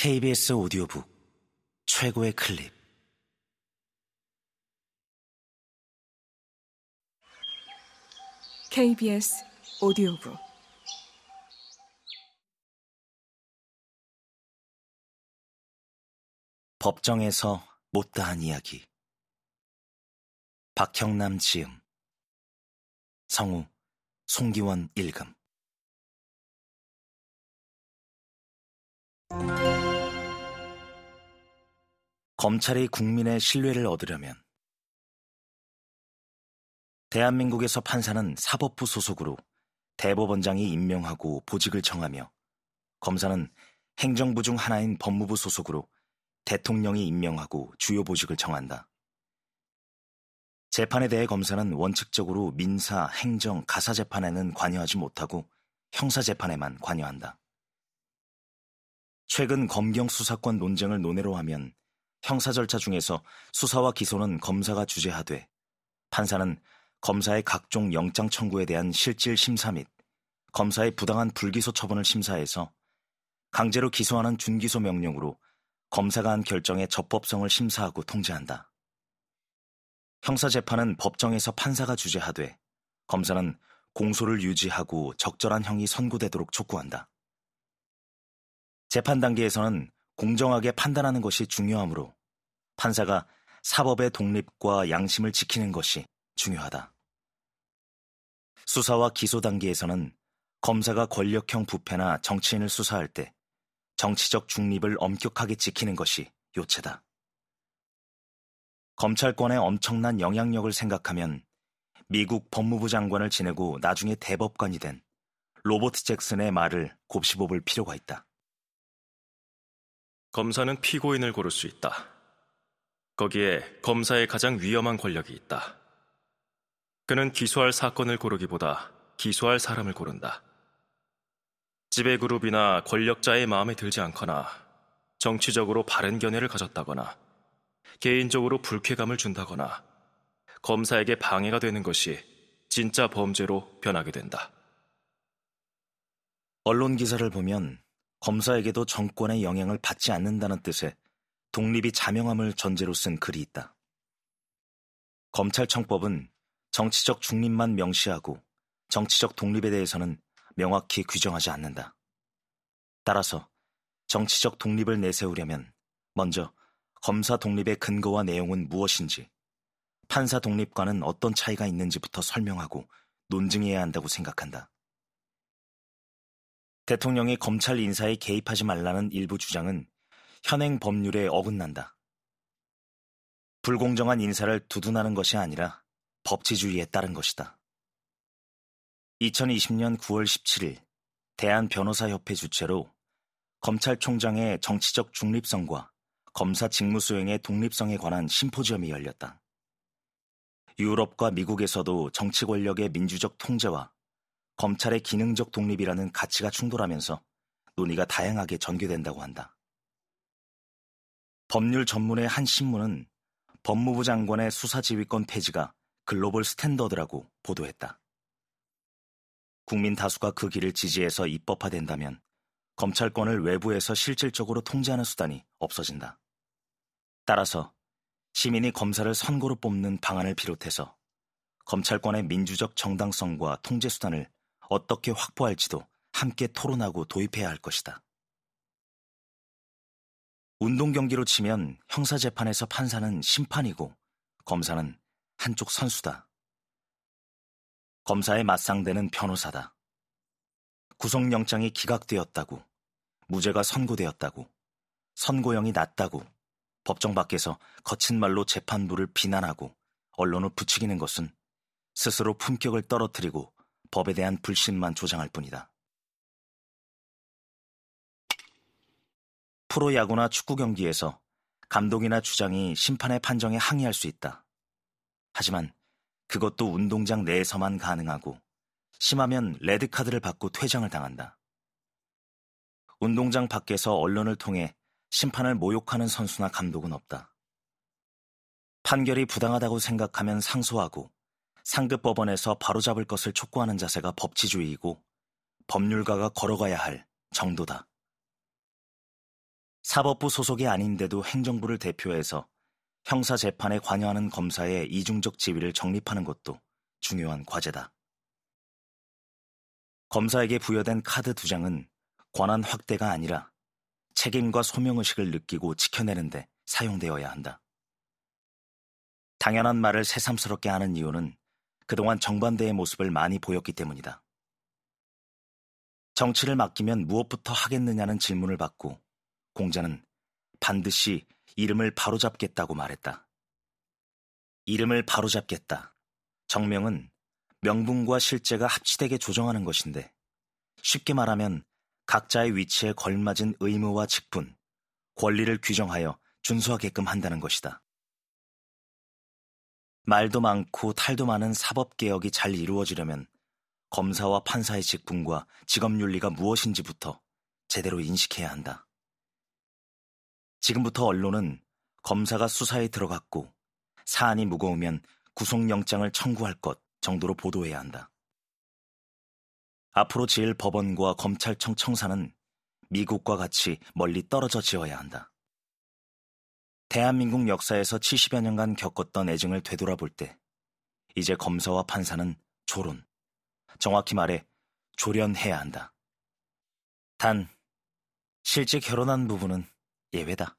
KBS 오디오북 최고의 클립. KBS 오디오북. 법정에서 못다한 이야기. 박형남 지음. 성우 송기원 일금 검찰이 국민의 신뢰를 얻으려면 대한민국에서 판사는 사법부 소속으로 대법원장이 임명하고 보직을 정하며 검사는 행정부 중 하나인 법무부 소속으로 대통령이 임명하고 주요 보직을 정한다. 재판에 대해 검사는 원칙적으로 민사, 행정, 가사 재판에는 관여하지 못하고 형사 재판에만 관여한다. 최근 검경 수사권 논쟁을 논외로 하면 형사 절차 중에서 수사와 기소는 검사가 주재하되 판사는 검사의 각종 영장 청구에 대한 실질 심사 및 검사의 부당한 불기소 처분을 심사해서 강제로 기소하는 준기소 명령으로 검사가 한 결정의 적법성을 심사하고 통제한다. 형사 재판은 법정에서 판사가 주재하되 검사는 공소를 유지하고 적절한 형이 선고되도록 촉구한다. 재판 단계에서는 공정하게 판단하는 것이 중요하므로 판사가 사법의 독립과 양심을 지키는 것이 중요하다. 수사와 기소 단계에서는 검사가 권력형 부패나 정치인을 수사할 때 정치적 중립을 엄격하게 지키는 것이 요체다. 검찰권의 엄청난 영향력을 생각하면 미국 법무부 장관을 지내고 나중에 대법관이 된 로버트 잭슨의 말을 곱씹어볼 필요가 있다. 검사는 피고인을 고를 수 있다. 거기에 검사의 가장 위험한 권력이 있다. 그는 기소할 사건을 고르기보다 기소할 사람을 고른다. 지배그룹이나 권력자의 마음에 들지 않거나 정치적으로 바른 견해를 가졌다거나 개인적으로 불쾌감을 준다거나 검사에게 방해가 되는 것이 진짜 범죄로 변하게 된다. 언론 기사를 보면 검사에게도 정권의 영향을 받지 않는다는 뜻의 독립이 자명함을 전제로 쓴 글이 있다. 검찰청법은 정치적 중립만 명시하고 정치적 독립에 대해서는 명확히 규정하지 않는다. 따라서 정치적 독립을 내세우려면 먼저 검사 독립의 근거와 내용은 무엇인지, 판사 독립과는 어떤 차이가 있는지부터 설명하고 논증해야 한다고 생각한다. 대통령이 검찰 인사에 개입하지 말라는 일부 주장은 현행 법률에 어긋난다. 불공정한 인사를 두둔하는 것이 아니라 법치주의에 따른 것이다. 2020년 9월 17일 대한변호사협회 주최로 검찰총장의 정치적 중립성과 검사 직무 수행의 독립성에 관한 심포지엄이 열렸다. 유럽과 미국에서도 정치 권력의 민주적 통제와 검찰의 기능적 독립이라는 가치가 충돌하면서 논의가 다양하게 전개된다고 한다. 법률 전문의 한 신문은 법무부 장관의 수사지휘권 폐지가 글로벌 스탠더드라고 보도했다. 국민 다수가 그 길을 지지해서 입법화된다면 검찰권을 외부에서 실질적으로 통제하는 수단이 없어진다. 따라서 시민이 검사를 선거로 뽑는 방안을 비롯해서 검찰권의 민주적 정당성과 통제 수단을 어떻게 확보할지도 함께 토론하고 도입해야 할 것이다. 운동 경기로 치면 형사재판에서 판사는 심판이고 검사는 한쪽 선수다. 검사에 맞상대는 변호사다. 구속영장이 기각되었다고, 무죄가 선고되었다고, 선고형이 났다고, 법정 밖에서 거친 말로 재판부를 비난하고 언론을 부추기는 것은 스스로 품격을 떨어뜨리고 법에 대한 불신만 조장할 뿐이다. 프로야구나 축구 경기에서 감독이나 주장이 심판의 판정에 항의할 수 있다. 하지만 그것도 운동장 내에서만 가능하고 심하면 레드카드를 받고 퇴장을 당한다. 운동장 밖에서 언론을 통해 심판을 모욕하는 선수나 감독은 없다. 판결이 부당하다고 생각하면 상소하고 상급 법원에서 바로잡을 것을 촉구하는 자세가 법치주의이고 법률가가 걸어가야 할 정도다. 사법부 소속이 아닌데도 행정부를 대표해서 형사 재판에 관여하는 검사의 이중적 지위를 정립하는 것도 중요한 과제다. 검사에게 부여된 카드 두 장은 권한 확대가 아니라 책임과 소명의식을 느끼고 지켜내는데 사용되어야 한다. 당연한 말을 새삼스럽게 하는 이유는 그동안 정반대의 모습을 많이 보였기 때문이다. 정치를 맡기면 무엇부터 하겠느냐는 질문을 받고 공자는 반드시 이름을 바로잡겠다고 말했다. 이름을 바로잡겠다. 정명은 명분과 실제가 합치되게 조정하는 것인데 쉽게 말하면 각자의 위치에 걸맞은 의무와 직분, 권리를 규정하여 준수하게끔 한다는 것이다. 말도 많고 탈도 많은 사법개혁이 잘 이루어지려면 검사와 판사의 직분과 직업윤리가 무엇인지부터 제대로 인식해야 한다. 지금부터 언론은 검사가 수사에 들어갔고 사안이 무거우면 구속영장을 청구할 것 정도로 보도해야 한다. 앞으로 지을 법원과 검찰청 청사는 미국과 같이 멀리 떨어져 지어야 한다. 대한민국 역사에서 70여 년간 겪었던 애증을 되돌아볼 때 이제 검사와 판사는 조론, 정확히 말해 조련해야 한다. 단 실제 결혼한 부부는 예외다.